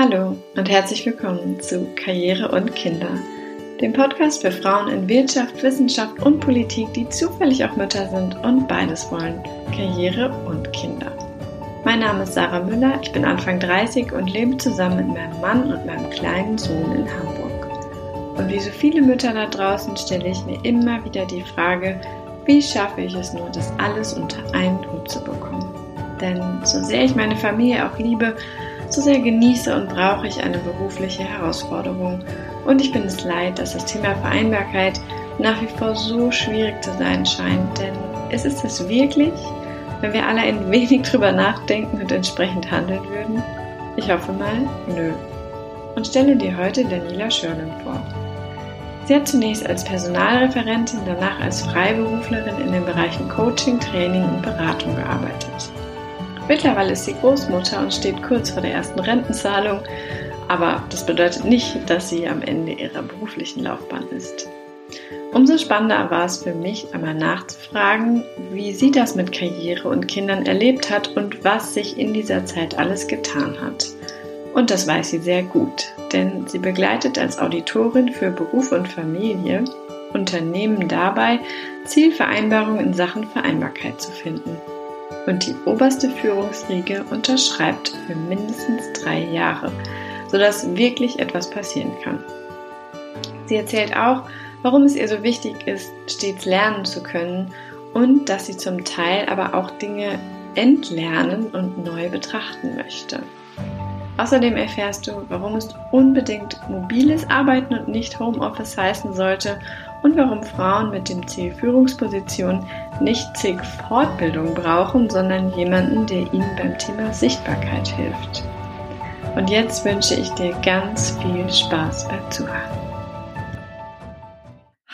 Hallo und herzlich willkommen zu Karriere und Kinder, dem Podcast für Frauen in Wirtschaft, Wissenschaft und Politik, die zufällig auch Mütter sind und beides wollen, Karriere und Kinder. Mein Name ist Sarah Müller, ich bin Anfang 30 und lebe zusammen mit meinem Mann und meinem kleinen Sohn in Hamburg. Und wie so viele Mütter da draußen stelle ich mir immer wieder die Frage, wie schaffe ich es nur, das alles unter einen Hut zu bekommen? Denn so sehr ich meine Familie auch liebe, so sehr genieße und brauche ich eine berufliche Herausforderung. Und ich bin es leid, dass das Thema Vereinbarkeit nach wie vor so schwierig zu sein scheint. Denn ist es wirklich, wenn wir alle ein wenig drüber nachdenken und entsprechend handeln würden? Ich hoffe mal, nö. Und stelle dir heute Daniela Schörling vor. Sie hat zunächst als Personalreferentin, danach als Freiberuflerin in den Bereichen Coaching, Training und Beratung gearbeitet. Mittlerweile ist sie Großmutter und steht kurz vor der ersten Rentenzahlung, aber das bedeutet nicht, dass sie am Ende ihrer beruflichen Laufbahn ist. Umso spannender war es für mich, einmal nachzufragen, wie sie das mit Karriere und Kindern erlebt hat und was sich in dieser Zeit alles getan hat. Und das weiß sie sehr gut, denn sie begleitet als Auditorin für Beruf und Familie Unternehmen dabei, Zielvereinbarungen in Sachen Vereinbarkeit zu finden und die oberste Führungsriege unterschreibt für mindestens drei Jahre, sodass wirklich etwas passieren kann. Sie erzählt auch, warum es ihr so wichtig ist, stets lernen zu können und dass sie zum Teil aber auch Dinge entlernen und neu betrachten möchte. Außerdem erfährst du, warum es unbedingt mobiles Arbeiten und nicht Homeoffice heißen sollte und warum Frauen mit dem Ziel Führungsposition nicht zig Fortbildung brauchen, sondern jemanden, der ihnen beim Thema Sichtbarkeit hilft. Und jetzt wünsche ich dir ganz viel Spaß beim Zuhören.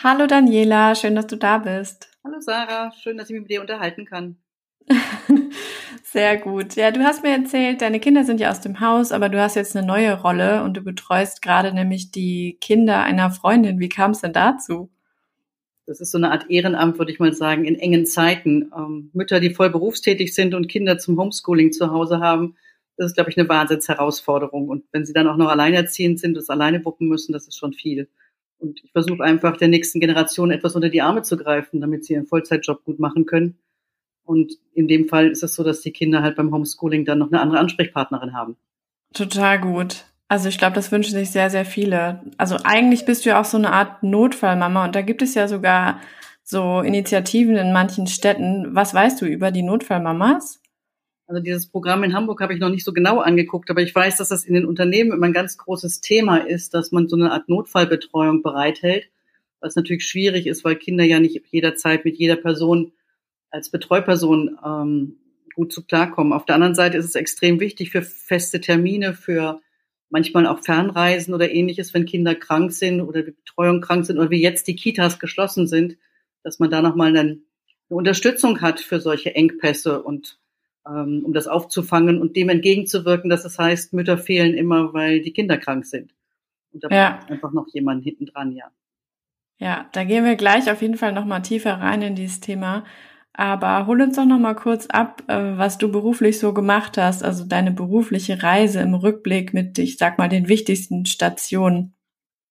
Hallo Daniela, schön, dass du da bist. Hallo Sarah, schön, dass ich mich mit dir unterhalten kann. Sehr gut. Ja, du hast mir erzählt, deine Kinder sind ja aus dem Haus, aber du hast jetzt eine neue Rolle und du betreust gerade nämlich die Kinder einer Freundin. Wie kam es denn dazu? Das ist so eine Art Ehrenamt, würde ich mal sagen, in engen Zeiten. Ähm, Mütter, die voll berufstätig sind und Kinder zum Homeschooling zu Hause haben, das ist, glaube ich, eine Wahnsinnsherausforderung. Und wenn sie dann auch noch alleinerziehend sind, das alleine wuppen müssen, das ist schon viel. Und ich versuche einfach der nächsten Generation etwas unter die Arme zu greifen, damit sie ihren Vollzeitjob gut machen können. Und in dem Fall ist es so, dass die Kinder halt beim Homeschooling dann noch eine andere Ansprechpartnerin haben. Total gut. Also ich glaube, das wünschen sich sehr, sehr viele. Also eigentlich bist du ja auch so eine Art Notfallmama und da gibt es ja sogar so Initiativen in manchen Städten. Was weißt du über die Notfallmamas? Also dieses Programm in Hamburg habe ich noch nicht so genau angeguckt, aber ich weiß, dass das in den Unternehmen immer ein ganz großes Thema ist, dass man so eine Art Notfallbetreuung bereithält, was natürlich schwierig ist, weil Kinder ja nicht jederzeit mit jeder Person als Betreuperson ähm, gut zu klarkommen. Auf der anderen Seite ist es extrem wichtig für feste Termine, für manchmal auch Fernreisen oder ähnliches, wenn Kinder krank sind oder die Betreuung krank sind oder wie jetzt die Kitas geschlossen sind, dass man da nochmal eine, eine Unterstützung hat für solche Engpässe und ähm, um das aufzufangen und dem entgegenzuwirken, dass es heißt, Mütter fehlen immer, weil die Kinder krank sind. Und da ja. einfach noch jemand hinten dran, ja. Ja, da gehen wir gleich auf jeden Fall nochmal tiefer rein in dieses Thema. Aber hol uns doch noch mal kurz ab, äh, was du beruflich so gemacht hast, also deine berufliche Reise im Rückblick mit, ich sag mal, den wichtigsten Stationen.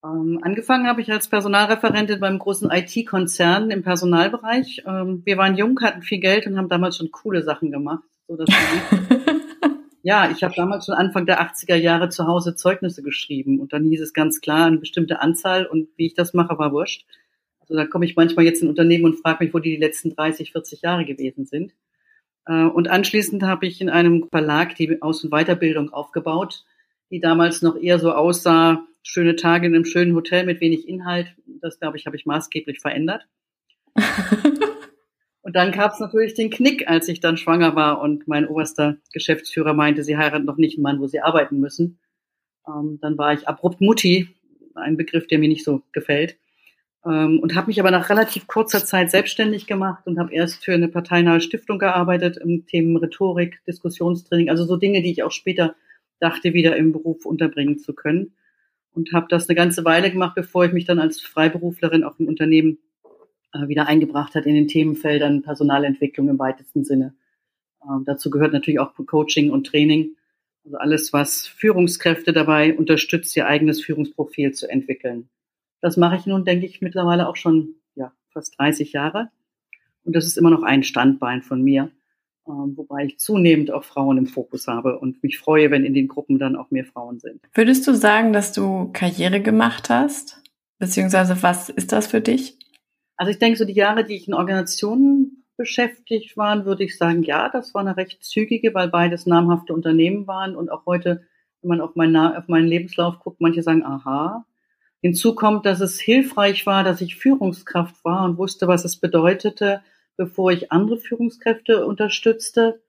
Ähm, angefangen habe ich als Personalreferentin beim großen IT-Konzern im Personalbereich. Ähm, wir waren jung, hatten viel Geld und haben damals schon coole Sachen gemacht. So ja, ich habe damals schon Anfang der 80er Jahre zu Hause Zeugnisse geschrieben und dann hieß es ganz klar eine bestimmte Anzahl und wie ich das mache, war wurscht. Also da komme ich manchmal jetzt in Unternehmen und frage mich, wo die die letzten 30, 40 Jahre gewesen sind. Äh, und anschließend habe ich in einem Verlag die Aus- und Weiterbildung aufgebaut, die damals noch eher so aussah, schöne Tage in einem schönen Hotel mit wenig Inhalt. Das, glaube ich, habe ich maßgeblich verändert. und dann gab es natürlich den Knick, als ich dann schwanger war und mein oberster Geschäftsführer meinte, sie heiraten noch nicht einen Mann, wo sie arbeiten müssen. Ähm, dann war ich abrupt Mutti, ein Begriff, der mir nicht so gefällt. Ähm, und habe mich aber nach relativ kurzer Zeit selbstständig gemacht und habe erst für eine parteinahe Stiftung gearbeitet im Themen Rhetorik, Diskussionstraining, also so Dinge, die ich auch später dachte, wieder im Beruf unterbringen zu können. Und habe das eine ganze Weile gemacht, bevor ich mich dann als Freiberuflerin auch im Unternehmen äh, wieder eingebracht hat in den Themenfeldern Personalentwicklung im weitesten Sinne. Ähm, dazu gehört natürlich auch Coaching und Training. Also alles, was Führungskräfte dabei unterstützt, ihr eigenes Führungsprofil zu entwickeln. Das mache ich nun, denke ich, mittlerweile auch schon ja, fast 30 Jahre. Und das ist immer noch ein Standbein von mir, äh, wobei ich zunehmend auch Frauen im Fokus habe und mich freue, wenn in den Gruppen dann auch mehr Frauen sind. Würdest du sagen, dass du Karriere gemacht hast? Beziehungsweise was ist das für dich? Also ich denke, so die Jahre, die ich in Organisationen beschäftigt war, würde ich sagen, ja, das war eine recht zügige, weil beides namhafte Unternehmen waren und auch heute, wenn man auf, mein, auf meinen Lebenslauf guckt, manche sagen, aha, Hinzu kommt, dass es hilfreich war, dass ich Führungskraft war und wusste, was es bedeutete, bevor ich andere Führungskräfte unterstützte.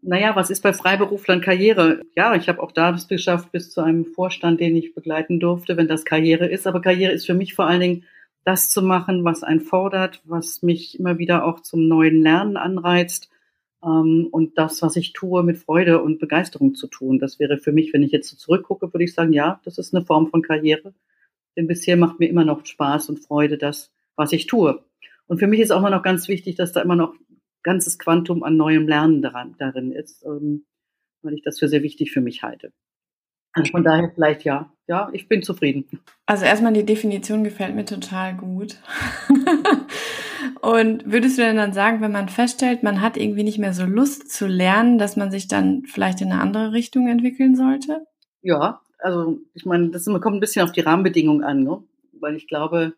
Naja, was ist bei Freiberuflern Karriere? Ja, ich habe auch da das geschafft bis zu einem Vorstand, den ich begleiten durfte, wenn das Karriere ist. Aber Karriere ist für mich vor allen Dingen das zu machen, was einen fordert, was mich immer wieder auch zum neuen Lernen anreizt ähm, und das, was ich tue, mit Freude und Begeisterung zu tun. Das wäre für mich, wenn ich jetzt so zurückgucke, würde ich sagen, ja, das ist eine Form von Karriere. Denn bisher macht mir immer noch Spaß und Freude das, was ich tue. Und für mich ist auch immer noch ganz wichtig, dass da immer noch ganzes Quantum an neuem Lernen daran, darin ist, ähm, weil ich das für sehr wichtig für mich halte. Also von daher vielleicht ja, ja, ich bin zufrieden. Also erstmal die Definition gefällt mir total gut. Und würdest du denn dann sagen, wenn man feststellt, man hat irgendwie nicht mehr so Lust zu lernen, dass man sich dann vielleicht in eine andere Richtung entwickeln sollte? Ja, also ich meine, das kommt ein bisschen auf die Rahmenbedingungen an, ne? weil ich glaube,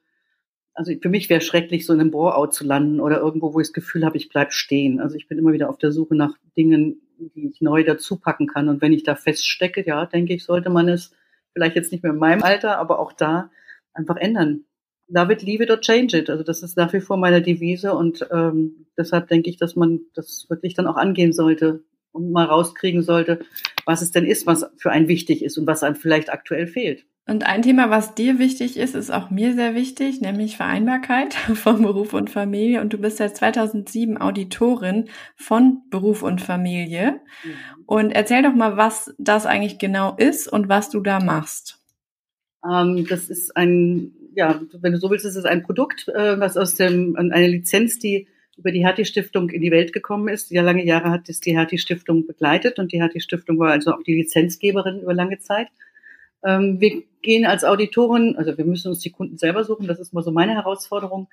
also für mich wäre schrecklich, so in einem Bore-out zu landen oder irgendwo, wo ich das Gefühl habe, ich bleib stehen. Also ich bin immer wieder auf der Suche nach Dingen, die ich neu dazu packen kann. Und wenn ich da feststecke, ja, denke ich, sollte man es vielleicht jetzt nicht mehr in meinem Alter, aber auch da einfach ändern. Love it, leave it or change it. Also das ist nach wie vor meine Devise und ähm, deshalb denke ich, dass man das wirklich dann auch angehen sollte und mal rauskriegen sollte, was es denn ist, was für einen wichtig ist und was einem vielleicht aktuell fehlt. Und ein Thema, was dir wichtig ist, ist auch mir sehr wichtig, nämlich Vereinbarkeit von Beruf und Familie. Und du bist seit 2007 Auditorin von Beruf und Familie. Mhm. Und erzähl doch mal, was das eigentlich genau ist und was du da machst. Ähm, das ist ein, ja, wenn du so willst, ist es ein Produkt, äh, was aus dem, eine Lizenz, die über die Hertie Stiftung in die Welt gekommen ist. Ja, lange Jahre hat es die Hertie Stiftung begleitet und die Hertie Stiftung war also auch die Lizenzgeberin über lange Zeit. Ähm, wir gehen als Auditoren, also wir müssen uns die Kunden selber suchen, das ist mal so meine Herausforderung.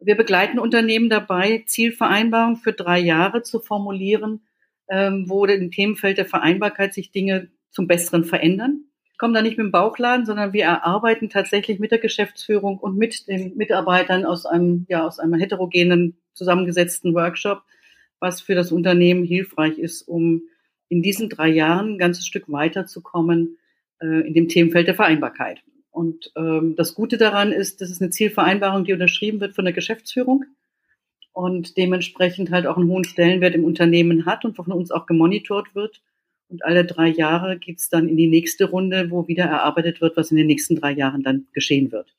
Wir begleiten Unternehmen dabei, Zielvereinbarungen für drei Jahre zu formulieren, ähm, wo im Themenfeld der Vereinbarkeit sich Dinge zum Besseren verändern kommen da nicht mit dem Bauchladen, sondern wir erarbeiten tatsächlich mit der Geschäftsführung und mit den Mitarbeitern aus einem, ja, aus einem heterogenen, zusammengesetzten Workshop, was für das Unternehmen hilfreich ist, um in diesen drei Jahren ein ganzes Stück weiterzukommen äh, in dem Themenfeld der Vereinbarkeit. Und ähm, das Gute daran ist, das ist eine Zielvereinbarung, die unterschrieben wird von der Geschäftsführung und dementsprechend halt auch einen hohen Stellenwert im Unternehmen hat und von uns auch gemonitort wird und alle drei Jahre geht's dann in die nächste Runde, wo wieder erarbeitet wird, was in den nächsten drei Jahren dann geschehen wird.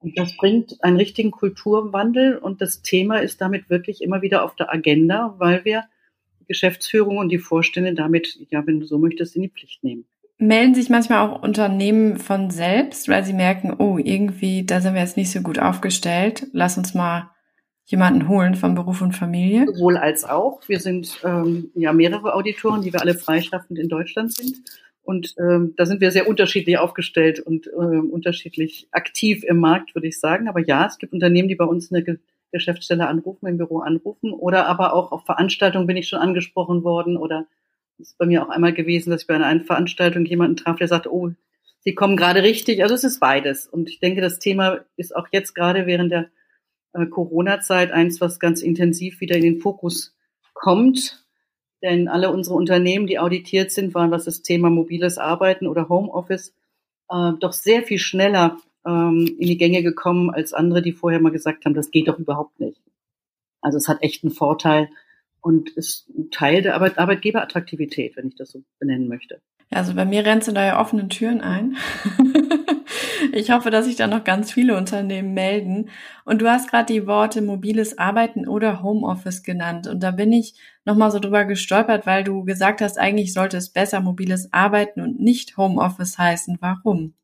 Und das bringt einen richtigen Kulturwandel und das Thema ist damit wirklich immer wieder auf der Agenda, weil wir die Geschäftsführung und die Vorstände damit, ja, wenn du so möchtest, in die Pflicht nehmen. Melden sich manchmal auch Unternehmen von selbst, weil sie merken, oh, irgendwie, da sind wir jetzt nicht so gut aufgestellt. Lass uns mal jemanden holen von Beruf und Familie? Sowohl als auch. Wir sind ähm, ja mehrere Auditoren, die wir alle freischaffend in Deutschland sind. Und ähm, da sind wir sehr unterschiedlich aufgestellt und äh, unterschiedlich aktiv im Markt, würde ich sagen. Aber ja, es gibt Unternehmen, die bei uns eine Ge Geschäftsstelle anrufen, im Büro anrufen. Oder aber auch auf Veranstaltungen bin ich schon angesprochen worden. Oder es ist bei mir auch einmal gewesen, dass ich bei einer Veranstaltung jemanden traf, der sagt, oh, Sie kommen gerade richtig. Also es ist beides. Und ich denke, das Thema ist auch jetzt gerade während der äh, Corona-Zeit eins, was ganz intensiv wieder in den Fokus kommt. Denn alle unsere Unternehmen, die auditiert sind, waren, was das Thema mobiles Arbeiten oder Homeoffice, äh, doch sehr viel schneller ähm, in die Gänge gekommen als andere, die vorher mal gesagt haben, das geht doch überhaupt nicht. Also es hat echt einen Vorteil und ist ein Teil der Arbeit Arbeitgeberattraktivität, wenn ich das so benennen möchte. Also bei mir rennst du da ja offene Türen ein. ich hoffe, dass sich da noch ganz viele Unternehmen melden. Und du hast gerade die Worte mobiles Arbeiten oder Homeoffice genannt. Und da bin ich nochmal so drüber gestolpert, weil du gesagt hast, eigentlich sollte es besser mobiles Arbeiten und nicht Homeoffice heißen. Warum?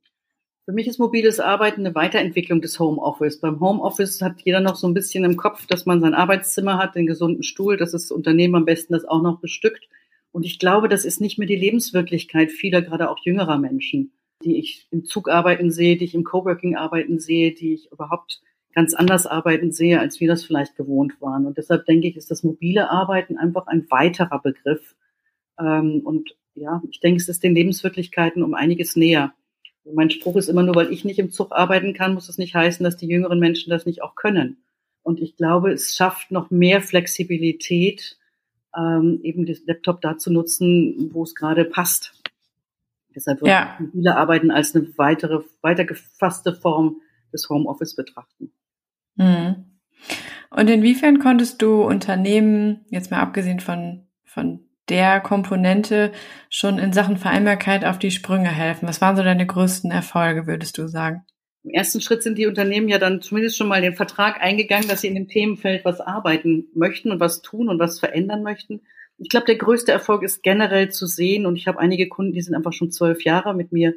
Für mich ist mobiles Arbeiten eine Weiterentwicklung des Homeoffice. Beim Homeoffice hat jeder noch so ein bisschen im Kopf, dass man sein Arbeitszimmer hat, den gesunden Stuhl, dass das Unternehmen am besten das auch noch bestückt Und ich glaube, das ist nicht mehr die Lebenswirklichkeit vieler, gerade auch jüngerer Menschen, die ich im Zug arbeiten sehe, die ich im Coworking arbeiten sehe, die ich überhaupt ganz anders arbeiten sehe, als wir das vielleicht gewohnt waren. Und deshalb denke ich, ist das mobile Arbeiten einfach ein weiterer Begriff. Ähm, und ja, ich denke, es ist den Lebenswirklichkeiten um einiges näher. Mein Spruch ist immer nur, weil ich nicht im Zug arbeiten kann, muss es nicht heißen, dass die jüngeren Menschen das nicht auch können. Und ich glaube, es schafft noch mehr Flexibilität, ähm, eben das Laptop da zu nutzen, wo es gerade passt. Deshalb würde ja. ich mobile Arbeiten als eine weitere, weiter gefasste Form des Homeoffice betrachten. Mhm. Und inwiefern konntest du Unternehmen, jetzt mal abgesehen von, von der Komponente, schon in Sachen Vereinbarkeit auf die Sprünge helfen? Was waren so deine größten Erfolge, würdest du sagen? Im ersten Schritt sind die Unternehmen ja dann zumindest schon mal den Vertrag eingegangen, dass sie in dem Themenfeld was arbeiten möchten und was tun und was verändern möchten. Ich glaube, der größte Erfolg ist generell zu sehen, und ich habe einige Kunden, die sind einfach schon zwölf Jahre mit mir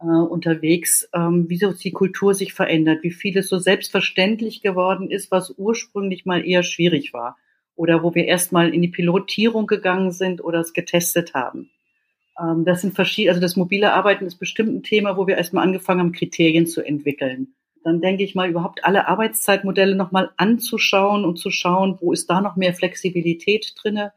äh, unterwegs, ähm, wie so die Kultur sich verändert, wie vieles so selbstverständlich geworden ist, was ursprünglich mal eher schwierig war oder wo wir erstmal in die Pilotierung gegangen sind oder es getestet haben. Ähm, das sind verschiedene, also das mobile Arbeiten ist bestimmt ein Thema, wo wir erstmal angefangen haben, Kriterien zu entwickeln. Dann denke ich mal, überhaupt alle Arbeitszeitmodelle nochmal anzuschauen und zu schauen, wo ist da noch mehr Flexibilität drinne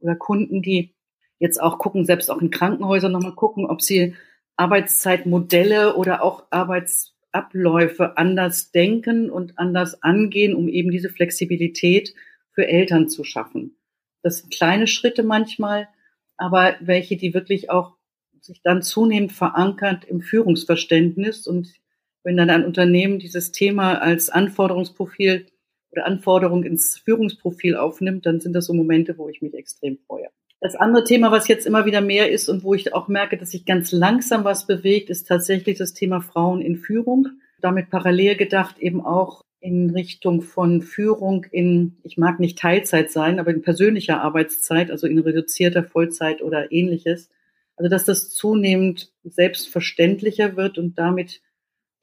oder Kunden, die jetzt auch gucken, selbst auch in Krankenhäusern nochmal gucken, ob sie Arbeitszeitmodelle oder auch Arbeitsabläufe anders denken und anders angehen, um eben diese Flexibilität für Eltern zu schaffen. Das sind kleine Schritte manchmal, aber welche, die wirklich auch sich dann zunehmend verankert im Führungsverständnis und wenn dann ein Unternehmen dieses Thema als Anforderungsprofil oder Anforderung ins Führungsprofil aufnimmt, dann sind das so Momente, wo ich mich extrem freue. Das andere Thema, was jetzt immer wieder mehr ist und wo ich auch merke, dass sich ganz langsam was bewegt, ist tatsächlich das Thema Frauen in Führung. Damit parallel gedacht eben auch in Richtung von Führung in, ich mag nicht Teilzeit sein, aber in persönlicher Arbeitszeit, also in reduzierter Vollzeit oder ähnliches. Also dass das zunehmend selbstverständlicher wird und damit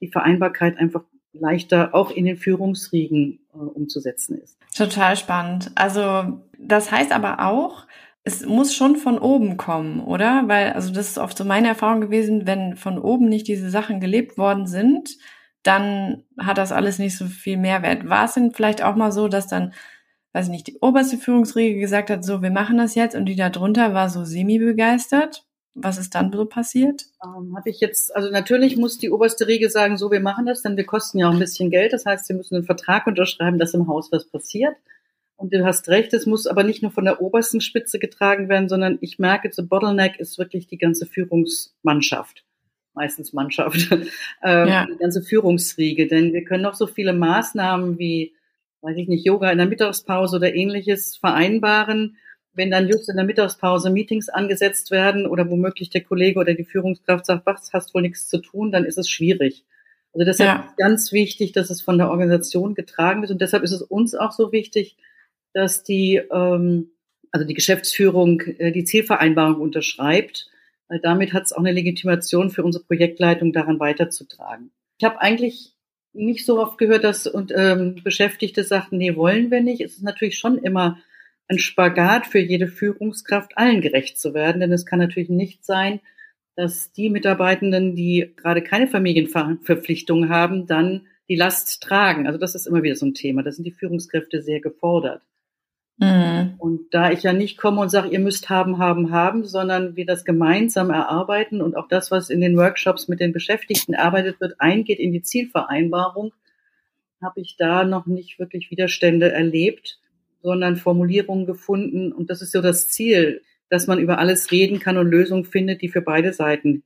die Vereinbarkeit einfach leichter auch in den Führungsriegen äh, umzusetzen ist. Total spannend. Also das heißt aber auch, es muss schon von oben kommen, oder? Weil, also das ist oft so meine Erfahrung gewesen, wenn von oben nicht diese Sachen gelebt worden sind, dann hat das alles nicht so viel Mehrwert. War es denn vielleicht auch mal so, dass dann, weiß ich nicht, die oberste Führungsriege gesagt hat, so, wir machen das jetzt und die da drunter war so semi-begeistert? Was ist dann so passiert? Ähm, Habe ich jetzt, also natürlich muss die oberste Riege sagen, so, wir machen das, denn wir kosten ja auch ein bisschen Geld. Das heißt, wir müssen einen Vertrag unterschreiben, dass im Haus was passiert. Und du hast recht, es muss aber nicht nur von der obersten Spitze getragen werden, sondern ich merke, so Bottleneck ist wirklich die ganze Führungsmannschaft. Meistens Mannschaft. ähm, ja. Die ganze Führungsriege. Denn wir können noch so viele Maßnahmen wie, weiß ich nicht, Yoga in der Mittagspause oder ähnliches vereinbaren. Wenn dann just in der Mittagspause Meetings angesetzt werden oder womöglich der Kollege oder die Führungskraft sagt, was, hast wohl nichts zu tun, dann ist es schwierig. Also deshalb ja. ist ganz wichtig, dass es von der Organisation getragen wird. Und deshalb ist es uns auch so wichtig, dass die, ähm, also die Geschäftsführung äh, die Zielvereinbarung unterschreibt, weil damit hat es auch eine Legitimation für unsere Projektleitung daran weiterzutragen. Ich habe eigentlich nicht so oft gehört, dass und, ähm, Beschäftigte sagten, nee, wollen wir nicht. Es ist natürlich schon immer ein Spagat für jede Führungskraft, allen gerecht zu werden, denn es kann natürlich nicht sein, dass die Mitarbeitenden, die gerade keine Familienverpflichtungen haben, dann die Last tragen. Also das ist immer wieder so ein Thema. Da sind die Führungskräfte sehr gefordert. Mhm. Und da ich ja nicht komme und sage, ihr müsst haben, haben, haben, sondern wir das gemeinsam erarbeiten und auch das, was in den Workshops mit den Beschäftigten erarbeitet wird, eingeht in die Zielvereinbarung, habe ich da noch nicht wirklich Widerstände erlebt, sondern Formulierungen gefunden. Und das ist so das Ziel, dass man über alles reden kann und Lösungen findet, die für beide Seiten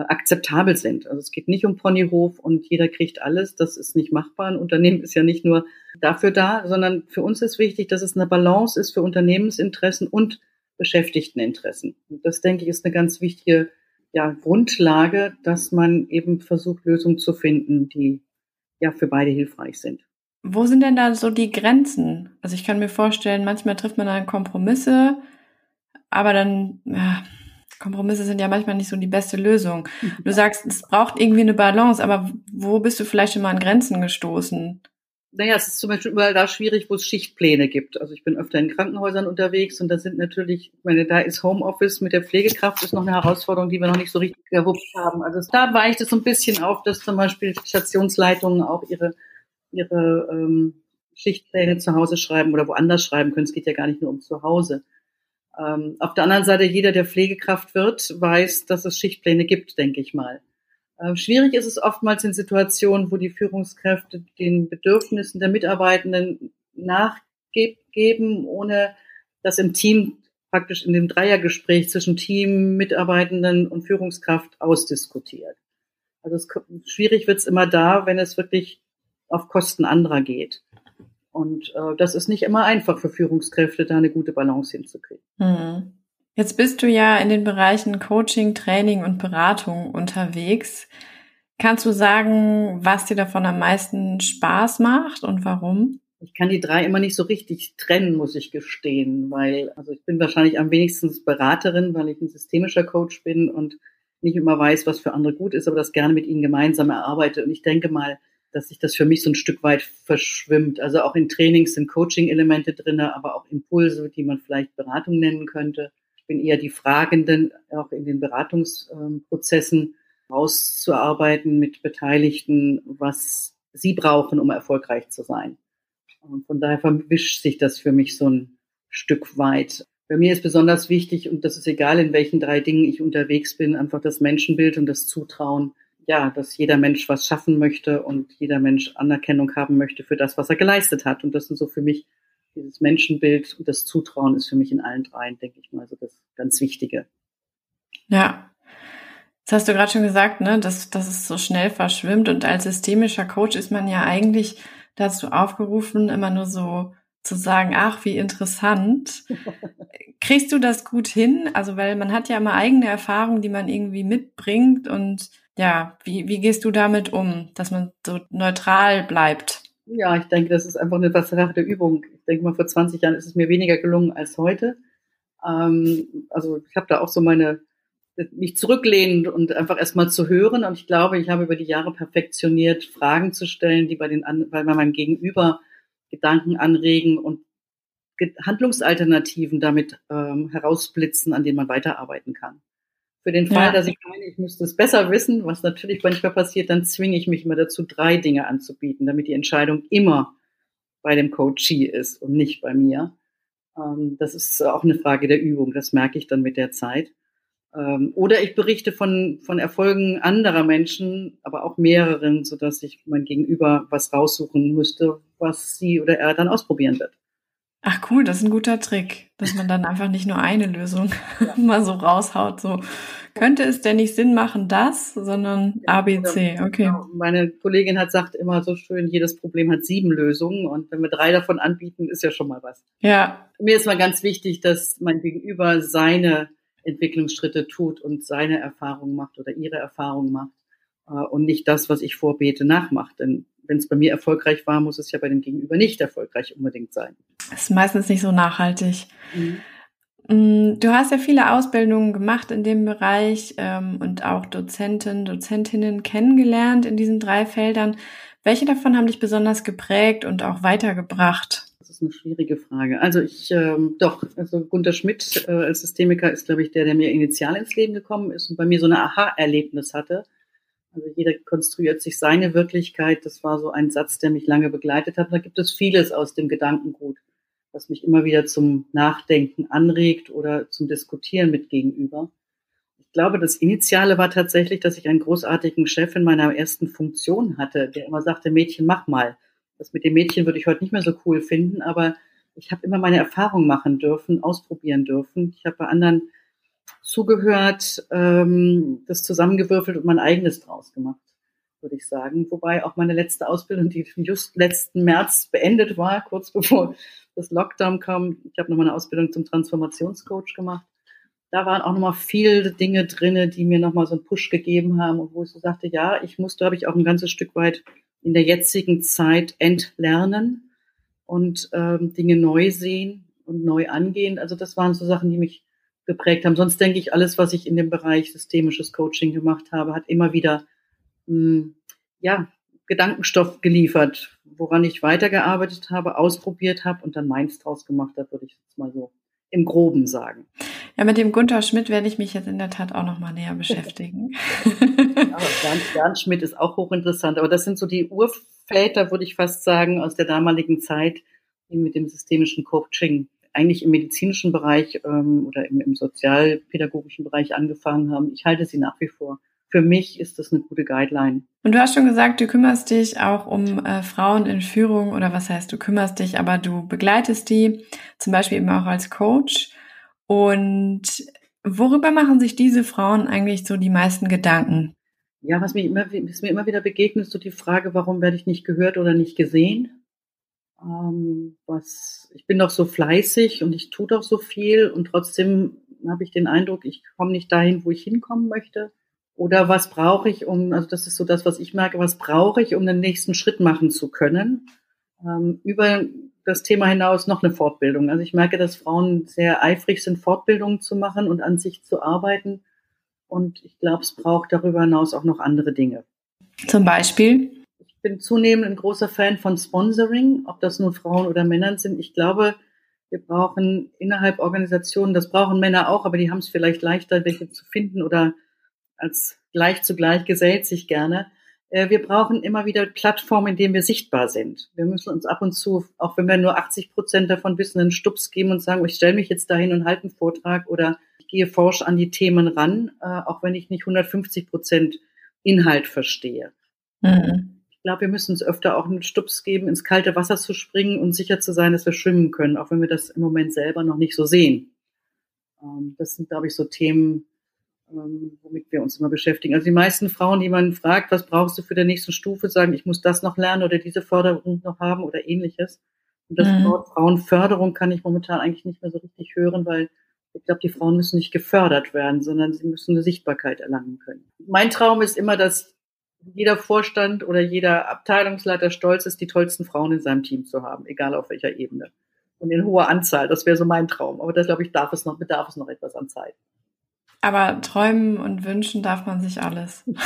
akzeptabel sind. Also es geht nicht um Ponyhof und jeder kriegt alles. Das ist nicht machbar. Ein Unternehmen ist ja nicht nur dafür da, sondern für uns ist wichtig, dass es eine Balance ist für Unternehmensinteressen und Beschäftigteninteressen. Und das, denke ich, ist eine ganz wichtige ja, Grundlage, dass man eben versucht, Lösungen zu finden, die ja für beide hilfreich sind. Wo sind denn da so die Grenzen? Also ich kann mir vorstellen, manchmal trifft man dann Kompromisse, aber dann, ja, Kompromisse sind ja manchmal nicht so die beste Lösung. Du sagst, es braucht irgendwie eine Balance, aber wo bist du vielleicht schon mal an Grenzen gestoßen? naja, es ist zum Beispiel überall da schwierig, wo es Schichtpläne gibt. Also ich bin öfter in Krankenhäusern unterwegs und da sind natürlich, ich meine, da ist Homeoffice mit der Pflegekraft ist noch eine Herausforderung, die wir noch nicht so richtig gewuppt haben. Also da weicht es so ein bisschen auf, dass zum Beispiel Stationsleitungen auch ihre, ihre ähm, Schichtpläne zu Hause schreiben oder woanders schreiben können. Es geht ja gar nicht nur um zu Hause. Ähm, auf der anderen Seite, jeder, der Pflegekraft wird, weiß, dass es Schichtpläne gibt, denke ich mal. Ähm, schwierig ist es oftmals in Situationen, wo die Führungskräfte den Bedürfnissen der Mitarbeitenden nachgeben, ohne dass im Team praktisch in dem Dreiergespräch zwischen Team, Mitarbeitenden und Führungskraft ausdiskutiert. Also es, schwierig wird es immer da, wenn es wirklich auf Kosten anderer geht. Und äh, das ist nicht immer einfach für Führungskräfte, da eine gute Balance hinzukriegen. Mhm. Jetzt bist du ja in den Bereichen Coaching, Training und Beratung unterwegs. Kannst du sagen, was dir davon am meisten Spaß macht und warum? Ich kann die drei immer nicht so richtig trennen, muss ich gestehen, weil, also ich bin wahrscheinlich am wenigsten Beraterin, weil ich ein systemischer Coach bin und nicht immer weiß, was für andere gut ist, aber das gerne mit ihnen gemeinsam erarbeite. Und ich denke mal, dass sich das für mich so ein Stück weit verschwimmt. Also auch in Trainings sind Coaching-Elemente drinne, aber auch Impulse, die man vielleicht Beratung nennen könnte. Ich bin eher die Fragenden, auch in den Beratungsprozessen auszuarbeiten mit Beteiligten, was sie brauchen, um erfolgreich zu sein. Und von daher verwischt sich das für mich so ein Stück weit. Bei mir ist besonders wichtig, und das ist egal, in welchen drei Dingen ich unterwegs bin, einfach das Menschenbild und das Zutrauen, ja, dass jeder Mensch was schaffen möchte und jeder Mensch Anerkennung haben möchte für das, was er geleistet hat. Und das sind so für mich dieses Menschenbild und das Zutrauen ist für mich in allen dreien, denke ich mal, so das ganz Wichtige. Ja. Das hast du gerade schon gesagt, ne, dass, dass es so schnell verschwimmt. Und als systemischer Coach ist man ja eigentlich dazu aufgerufen, immer nur so zu sagen, ach, wie interessant. Kriegst du das gut hin? Also, weil man hat ja immer eigene Erfahrungen, die man irgendwie mitbringt. Und ja, wie, wie gehst du damit um, dass man so neutral bleibt? Ja, ich denke, das ist einfach eine Sache der Übung. Ich denke mal, vor 20 Jahren ist es mir weniger gelungen als heute. Ähm, also ich habe da auch so meine, mich zurücklehnen und einfach erstmal zu hören. Und ich glaube, ich habe über die Jahre perfektioniert, Fragen zu stellen, die bei den, bei meinem Gegenüber Gedanken anregen und Handlungsalternativen damit ähm, herausblitzen, an denen man weiterarbeiten kann. Für den Fall, ja. dass ich meine, ich müsste es besser wissen, was natürlich manchmal passiert, dann zwinge ich mich immer dazu, drei Dinge anzubieten, damit die Entscheidung immer bei dem Coachee ist und nicht bei mir. Ähm, das ist auch eine Frage der Übung, das merke ich dann mit der Zeit. Ähm, oder ich berichte von, von Erfolgen anderer Menschen, aber auch mehreren, sodass ich mein Gegenüber was raussuchen müsste, was sie oder er dann ausprobieren wird. Ach cool, das ist ein guter Trick, dass man dann einfach nicht nur eine Lösung mal so raushaut. So könnte es denn nicht Sinn machen, das, sondern ja, A, B, C. Okay. Genau. Meine Kollegin hat sagt immer so schön, jedes Problem hat sieben Lösungen und wenn wir drei davon anbieten, ist ja schon mal was. Ja. Mir ist mal ganz wichtig, dass mein Gegenüber seine Entwicklungsschritte tut und seine Erfahrungen macht oder ihre Erfahrungen macht äh, und nicht das, was ich vorbete, nachmacht. Denn wenn es bei mir erfolgreich war, muss es ja bei dem Gegenüber nicht erfolgreich unbedingt sein. Das ist meistens nicht so nachhaltig. Mhm. Mm, du hast ja viele Ausbildungen gemacht in dem Bereich ähm, und auch Dozenten, Dozentinnen kennengelernt in diesen drei Feldern. Welche davon haben dich besonders geprägt und auch weitergebracht? Das ist eine schwierige Frage. Also ich, ähm, doch, also Gunter Schmidt äh, als Systemiker ist, glaube ich, der, der mir initial ins Leben gekommen ist und bei mir so eine Aha-Erlebnis hatte also jeder konstruiert sich seine Wirklichkeit. Das war so ein Satz, der mich lange begleitet hat. Da gibt es vieles aus dem Gedankengut, was mich immer wieder zum Nachdenken anregt oder zum Diskutieren mit gegenüber. Ich glaube, das Initiale war tatsächlich, dass ich einen großartigen Chef in meiner ersten Funktion hatte, der immer sagte, Mädchen, mach mal. Das mit dem Mädchen würde ich heute nicht mehr so cool finden, aber ich habe immer meine Erfahrung machen dürfen, ausprobieren dürfen. Ich habe bei anderen zugehört, ähm, das zusammengewürfelt und mein eigenes draus gemacht, würde ich sagen. Wobei auch meine letzte Ausbildung, die just letzten März beendet war, kurz bevor das Lockdown kam. Ich habe nochmal eine Ausbildung zum Transformationscoach gemacht. Da waren auch nochmal viele Dinge drinne, die mir nochmal so einen Push gegeben haben und wo ich so sagte, ja, ich muss, glaube ich, auch ein ganzes Stück weit in der jetzigen Zeit entlernen und ähm, Dinge neu sehen und neu angehen. Also das waren so Sachen, die mich geprägt haben. Sonst denke ich, alles, was ich in dem Bereich systemisches Coaching gemacht habe, hat immer wieder mh, hm, ja, Gedankenstoff geliefert, woran ich weitergearbeitet habe, ausprobiert habe und dann meins draus gemacht habe, würde ich jetzt mal so im Groben sagen. Ja, mit dem Gunther Schmidt werde ich mich jetzt in der Tat auch noch mal näher beschäftigen. ja, Bernd Schmidt ist auch hochinteressant, aber das sind so die Urväter, würde ich fast sagen, aus der damaligen Zeit, die mit dem systemischen Coaching eigentlich im medizinischen Bereich ähm, oder im, im sozialpädagogischen Bereich angefangen haben. Ich halte sie nach wie vor für mich ist das eine gute Guideline. Und du hast schon gesagt, du kümmerst dich auch um äh, Frauen in Führung oder was heißt, du kümmerst dich, aber du begleitest die, zum Beispiel eben auch als Coach. Und worüber machen sich diese Frauen eigentlich so die meisten Gedanken? Ja, was mir immer, was mir immer wieder begegnet, ist so die Frage, warum werde ich nicht gehört oder nicht gesehen? Ähm, was, ich bin doch so fleißig und ich tue doch so viel und trotzdem habe ich den Eindruck, ich komme nicht dahin, wo ich hinkommen möchte. Oder was brauche ich, um, also das ist so das, was ich merke, was brauche ich, um den nächsten Schritt machen zu können? Ähm, über das Thema hinaus noch eine Fortbildung. Also ich merke, dass Frauen sehr eifrig sind, Fortbildungen zu machen und an sich zu arbeiten. Und ich glaube, es braucht darüber hinaus auch noch andere Dinge. Zum Beispiel? Bin zunehmend ein großer Fan von Sponsoring, ob das nun Frauen oder Männern sind. Ich glaube, wir brauchen innerhalb Organisationen, das brauchen Männer auch, aber die haben es vielleicht leichter, welche zu finden oder als gleich zu gleich gesellt sich gerne. Äh, wir brauchen immer wieder Plattformen, in denen wir sichtbar sind. Wir müssen uns ab und zu, auch wenn wir nur 80 Prozent davon wissen, einen Stups geben und sagen, ich stelle mich jetzt dahin und halte einen Vortrag oder ich gehe forsch an die Themen ran, äh, auch wenn ich nicht 150 Prozent Inhalt verstehe. Mhm. Ich glaube, wir müssen uns öfter auch einen Stups geben, ins kalte Wasser zu springen und sicher zu sein, dass wir schwimmen können, auch wenn wir das im Moment selber noch nicht so sehen. Ähm, das sind, glaube ich, so Themen, ähm, womit wir uns immer beschäftigen. Also die meisten Frauen, die man fragt, was brauchst du für der nächsten Stufe, sagen, ich muss das noch lernen oder diese Förderung noch haben oder ähnliches. Und das mhm. Wort Frauenförderung kann ich momentan eigentlich nicht mehr so richtig hören, weil ich glaube, die Frauen müssen nicht gefördert werden, sondern sie müssen eine Sichtbarkeit erlangen können. Mein Traum ist immer, dass jeder Vorstand oder jeder Abteilungsleiter stolz ist, die tollsten Frauen in seinem Team zu haben, egal auf welcher Ebene. Und in hoher Anzahl. Das wäre so mein Traum. Aber das, glaube ich, darf es noch, bedarf es noch etwas an Zeit. Aber träumen und wünschen darf man sich alles. ja,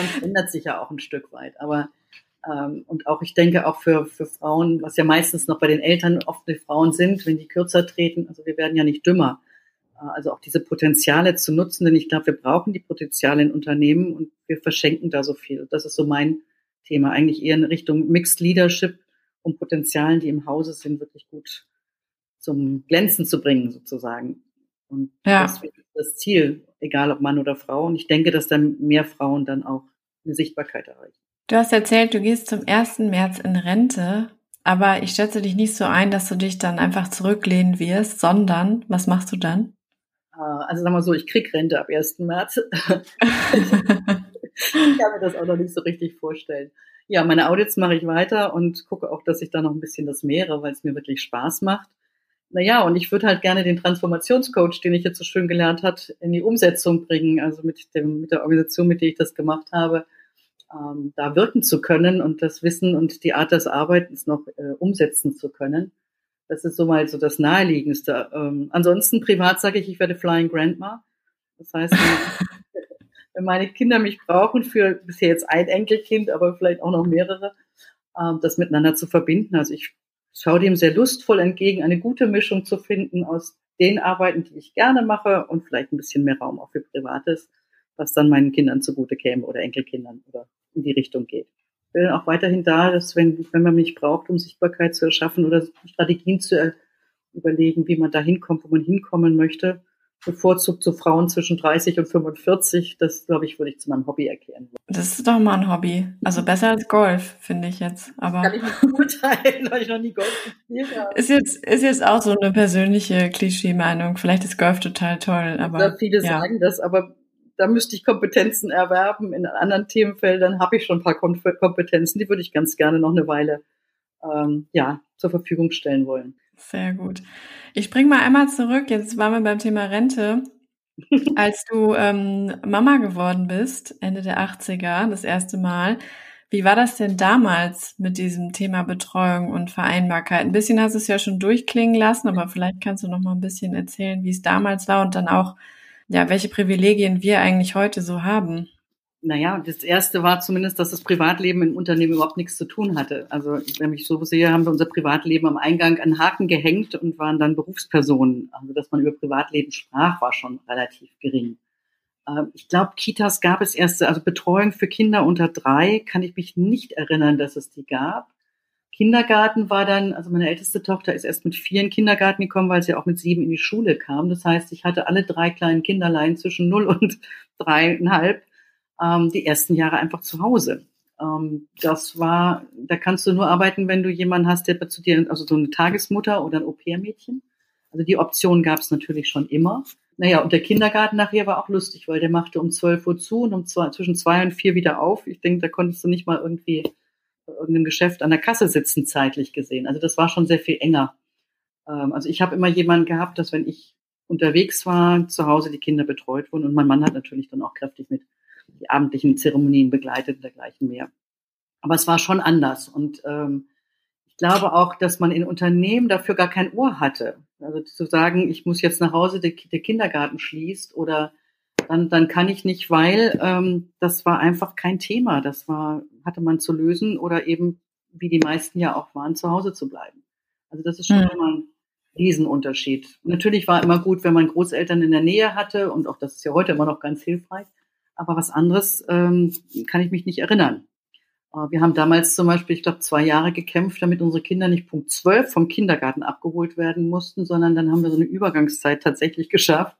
und ändert sich ja auch ein Stück weit. Aber ähm, und auch ich denke auch für, für Frauen, was ja meistens noch bei den Eltern oft die Frauen sind, wenn die kürzer treten, also wir werden ja nicht dümmer. Äh, also auch diese Potenziale zu nutzen, denn ich glaube, wir brauchen die Potenziale in Unternehmen und wir verschenken da so viel. Das ist so mein Thema, eigentlich eher in Richtung Mixed Leadership, um Potenzialen, die im Hause sind, wirklich gut zum Glänzen zu bringen, sozusagen. Und ja. das ist das Ziel, egal ob Mann oder Frau. Und ich denke, dass dann mehr Frauen dann auch eine Sichtbarkeit erreichen. Du hast erzählt, du gehst zum 1. März in Rente, aber ich schätze dich nicht so ein, dass du dich dann einfach zurücklehnen wirst, sondern was machst du dann? Ah, also sagen wir so, ich krieg Rente ab 1. März. ich kann mir das auch noch nicht so richtig vorstellen. Ja, meine Audits mache ich weiter und gucke auch, dass ich da noch ein bisschen das mehre, weil es mir wirklich Spaß macht naja, und ich würde halt gerne den Transformationscoach, den ich jetzt so schön gelernt hat, in die Umsetzung bringen, also mit dem, mit der Organisation, mit der ich das gemacht habe, ähm, da wirken zu können und das Wissen und die Art des Arbeitens noch äh, umsetzen zu können. Das ist so mal so das Naheliegendste. Ähm, ansonsten privat sage ich, ich werde Flying Grandma. Das heißt, wenn meine Kinder mich brauchen für bisher jetzt ein Enkelkind, aber vielleicht auch noch mehrere, ähm, das miteinander zu verbinden. Also ich schaue dem sehr lustvoll entgegen, eine gute Mischung zu finden aus den Arbeiten, die ich gerne mache und vielleicht ein bisschen mehr Raum auch für Privates, was dann meinen Kindern zugute käme oder Enkelkindern oder in die Richtung geht. Ich bin auch weiterhin da, dass wenn, wenn man mich braucht, um Sichtbarkeit zu erschaffen oder Strategien zu überlegen, wie man da hinkommt, wo man hinkommen möchte, bevorzugt zu Frauen zwischen 30 und 45. Das, glaube ich, würde ich zu meinem Hobby erklären. Das ist doch mal ein Hobby. Also besser als Golf, finde ich jetzt. Aber kann ich nicht beurteilen, weil ich noch nie Golf gespielt habe. Ist jetzt, ist jetzt auch so eine persönliche Klischee-Meinung. Vielleicht ist Golf total toll, aber. Ja, viele ja. sagen das, aber da müsste ich Kompetenzen erwerben. In anderen Themenfeldern habe ich schon ein paar Kompetenzen, die würde ich ganz gerne noch eine Weile ähm, ja, zur Verfügung stellen wollen. Sehr gut. Ich spring mal einmal zurück. Jetzt waren wir beim Thema Rente. Als du ähm, Mama geworden bist, Ende der 80er, das erste Mal, wie war das denn damals mit diesem Thema Betreuung und Vereinbarkeit? Ein bisschen hast du es ja schon durchklingen lassen, aber vielleicht kannst du noch mal ein bisschen erzählen, wie es damals war und dann auch, ja, welche Privilegien wir eigentlich heute so haben. naja, das erste war zumindest, dass das Privatleben im Unternehmen überhaupt nichts zu tun hatte. Also, wenn ich so sehe, haben wir unser Privatleben am Eingang an Haken gehängt und waren dann Berufspersonen. Also, dass man über Privatleben sprach, war schon relativ gering. Ähm, ich glaube, Kitas gab es erst, also Betreuung für Kinder unter drei, kann ich mich nicht erinnern, dass es die gab. Kindergarten war dann, also meine älteste Tochter ist erst mit vier in den Kindergarten gekommen, weil sie auch mit sieben in die Schule kam. Das heißt, ich hatte alle drei kleinen Kinderlein zwischen null und dreieinhalb ähm, die ersten Jahre einfach zu Hause. Ähm, das war, da kannst du nur arbeiten, wenn du jemanden hast, der zu dir, also so eine Tagesmutter oder ein Au-pair-Mädchen. Also die Option gab es natürlich schon immer. Naja, und der Kindergarten nachher war auch lustig, weil der machte um 12 Uhr zu und um zwei, zwischen zwei und vier wieder auf. Ich denke, da konntest du nicht mal irgendwie irgendeinem Geschäft an der Kasse sitzen, zeitlich gesehen. Also das war schon sehr viel enger. Ähm, also ich habe immer jemanden gehabt, dass wenn ich unterwegs war, zu Hause die Kinder betreut wurden und mein Mann hat natürlich dann auch kräftig mit die abendlichen Zeremonien begleitet und dergleichen mehr. Aber es war schon anders und ähm, ich glaube auch, dass man in Unternehmen dafür gar kein Ohr hatte. Also zu sagen, ich muss jetzt nach Hause, der, der Kindergarten schließt oder dann, dann kann ich nicht, weil ähm, das war einfach kein Thema. Das war, hatte man zu lösen oder eben, wie die meisten ja auch waren, zu Hause zu bleiben. Also das ist schon mhm. immer ein Riesenunterschied. Natürlich war immer gut, wenn man Großeltern in der Nähe hatte und auch das ist ja heute immer noch ganz hilfreich. Aber was anderes ähm, kann ich mich nicht erinnern. Äh, wir haben damals zum Beispiel, ich glaube, zwei Jahre gekämpft, damit unsere Kinder nicht Punkt 12 vom Kindergarten abgeholt werden mussten, sondern dann haben wir so eine Übergangszeit tatsächlich geschafft,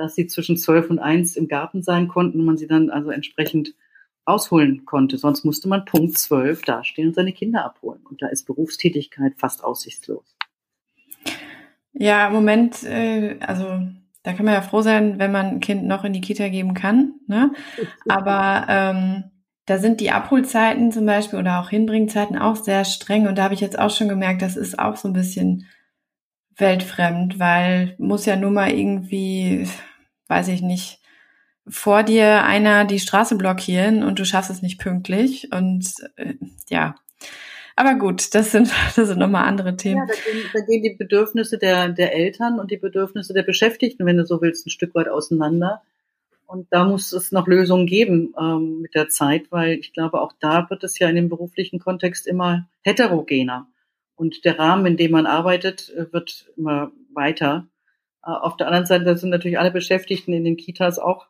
dass sie zwischen zwölf und eins im Garten sein konnten und man sie dann also entsprechend ausholen konnte. Sonst musste man Punkt zwölf dastehen und seine Kinder abholen. Und da ist Berufstätigkeit fast aussichtslos. Ja, im Moment, äh, also da kann man ja froh sein, wenn man ein Kind noch in die Kita geben kann. Ne? Aber ähm, da sind die Abholzeiten zum Beispiel oder auch Hinbringzeiten auch sehr streng. Und da habe ich jetzt auch schon gemerkt, das ist auch so ein bisschen weltfremd, weil muss ja nur mal irgendwie weiß ich nicht, vor dir einer die Straße blockieren und du schaffst es nicht pünktlich. Und äh, ja, aber gut, das sind, das sind nochmal andere Themen. Ja, da gehen, da gehen die Bedürfnisse der, der Eltern und die Bedürfnisse der Beschäftigten, wenn du so willst, ein Stück weit auseinander. Und da muss es noch Lösungen geben ähm, mit der Zeit, weil ich glaube, auch da wird es ja in dem beruflichen Kontext immer heterogener. Und der Rahmen, in dem man arbeitet, äh, wird immer weiter. Äh, auf der anderen Seite sind natürlich alle Beschäftigten in den Kitas auch,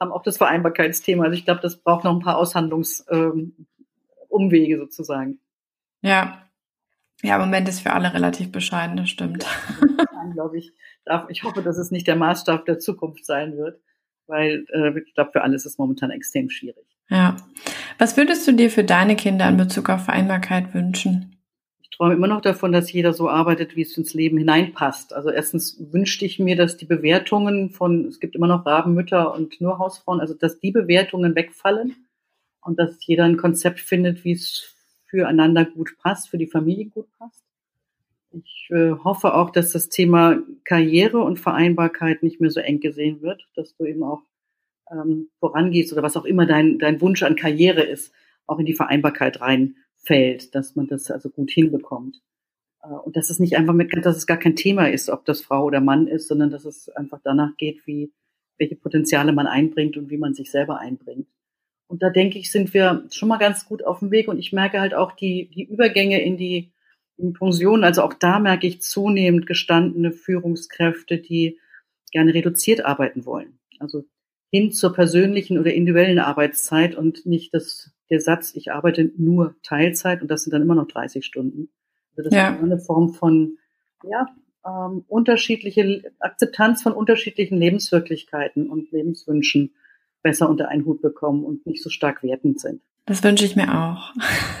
haben auch das Vereinbarkeitsthema. Also ich glaube, das braucht noch ein paar Aushandlungsumwege ähm, sozusagen. Ja. Ja, im Moment ist für alle relativ bescheiden, das stimmt. Ja, glaube ich. Ich hoffe, dass es nicht der Maßstab der Zukunft sein wird, weil äh, ich glaube, für alle ist es momentan extrem schwierig. Ja. Was würdest du dir für deine Kinder in Bezug auf Vereinbarkeit wünschen? Träume immer noch davon, dass jeder so arbeitet, wie es ins Leben hineinpasst. Also erstens wünschte ich mir, dass die Bewertungen von, es gibt immer noch Rabenmütter und nur Hausfrauen, also dass die Bewertungen wegfallen und dass jeder ein Konzept findet, wie es füreinander gut passt, für die Familie gut passt. Ich äh, hoffe auch, dass das Thema Karriere und Vereinbarkeit nicht mehr so eng gesehen wird, dass du eben auch ähm, vorangehst oder was auch immer dein, dein Wunsch an Karriere ist, auch in die Vereinbarkeit rein fällt, dass man das also gut hinbekommt. Äh, und dass es nicht einfach mit, dass es gar kein Thema ist, ob das Frau oder Mann ist, sondern dass es einfach danach geht, wie, welche Potenziale man einbringt und wie man sich selber einbringt. Und da denke ich, sind wir schon mal ganz gut auf dem Weg. Und ich merke halt auch die, die Übergänge in die, in Pension. Also auch da merke ich zunehmend gestandene Führungskräfte, die gerne reduziert arbeiten wollen. Also hin zur persönlichen oder individuellen Arbeitszeit und nicht das der Satz, ich arbeite nur Teilzeit und das sind dann immer noch 30 Stunden. Also das ja. ist eine Form von, ja, ähm, unterschiedliche Akzeptanz von unterschiedlichen Lebenswirklichkeiten und Lebenswünschen besser unter einen Hut bekommen und nicht so stark wertend sind. Das wünsche ich mir auch.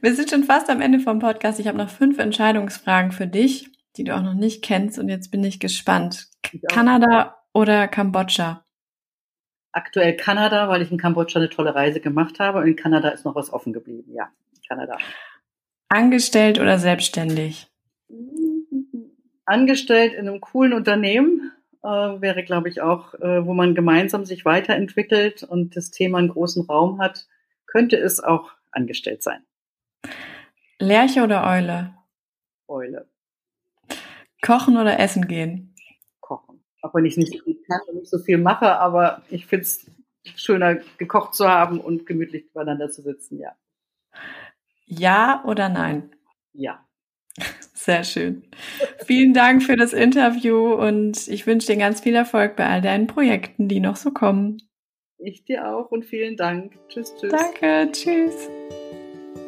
Wir sind schon fast am Ende vom Podcast. Ich habe noch fünf Entscheidungsfragen für dich, die du auch noch nicht kennst und jetzt bin ich gespannt. Ich Kanada oder Kambodscha? aktuell Kanada, weil ich in Kambodscha eine tolle Reise gemacht habe und in Kanada ist noch was offen geblieben. Ja, Kanada. Angestellt oder selbstständig? Angestellt in einem coolen Unternehmen äh, wäre, glaube ich, auch, äh, wo man gemeinsam sich weiterentwickelt und das Thema einen großen Raum hat, könnte es auch angestellt sein. Lerche oder Eule? Eule. Kochen oder essen gehen? Auch wenn ich nicht so viel kann und nicht so viel mache, aber ich finde es schöner gekocht zu haben und gemütlich beieinander zu sitzen, ja. Ja oder nein? Ja. Sehr schön. Vielen Dank für das Interview und ich wünsche dir ganz viel Erfolg bei all deinen Projekten, die noch so kommen. Ich dir auch und vielen Dank. Tschüss, tschüss. Danke, tschüss.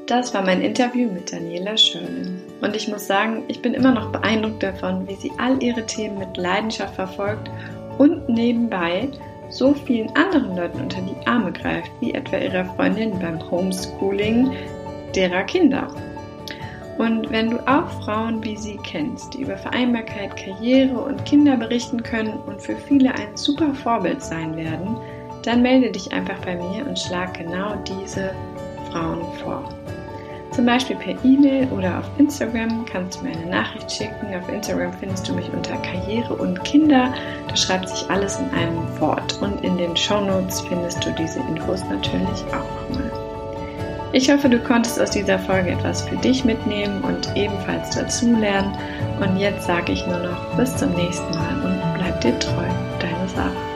Das war mein Interview mit Daniela Schönen. Und ich muss sagen, ich bin immer noch beeindruckt davon, wie sie all ihre Themen mit Leidenschaft verfolgt und nebenbei so vielen anderen Leuten unter die Arme greift, wie etwa ihrer Freundin beim Homeschooling derer Kinder. Und wenn du auch Frauen wie sie kennst, die über Vereinbarkeit, Karriere und Kinder berichten können und für viele ein super Vorbild sein werden, dann melde dich einfach bei mir und schlag genau diese Frauen vor. Zum Beispiel per E-Mail oder auf Instagram kannst du mir eine Nachricht schicken. Auf Instagram findest du mich unter Karriere und Kinder. Da schreibt sich alles in einem Wort. Und in den Show Notes findest du diese Infos natürlich auch nochmal. Ich hoffe, du konntest aus dieser Folge etwas für dich mitnehmen und ebenfalls dazulernen. Und jetzt sage ich nur noch bis zum nächsten Mal und bleib dir treu, deine Sarah.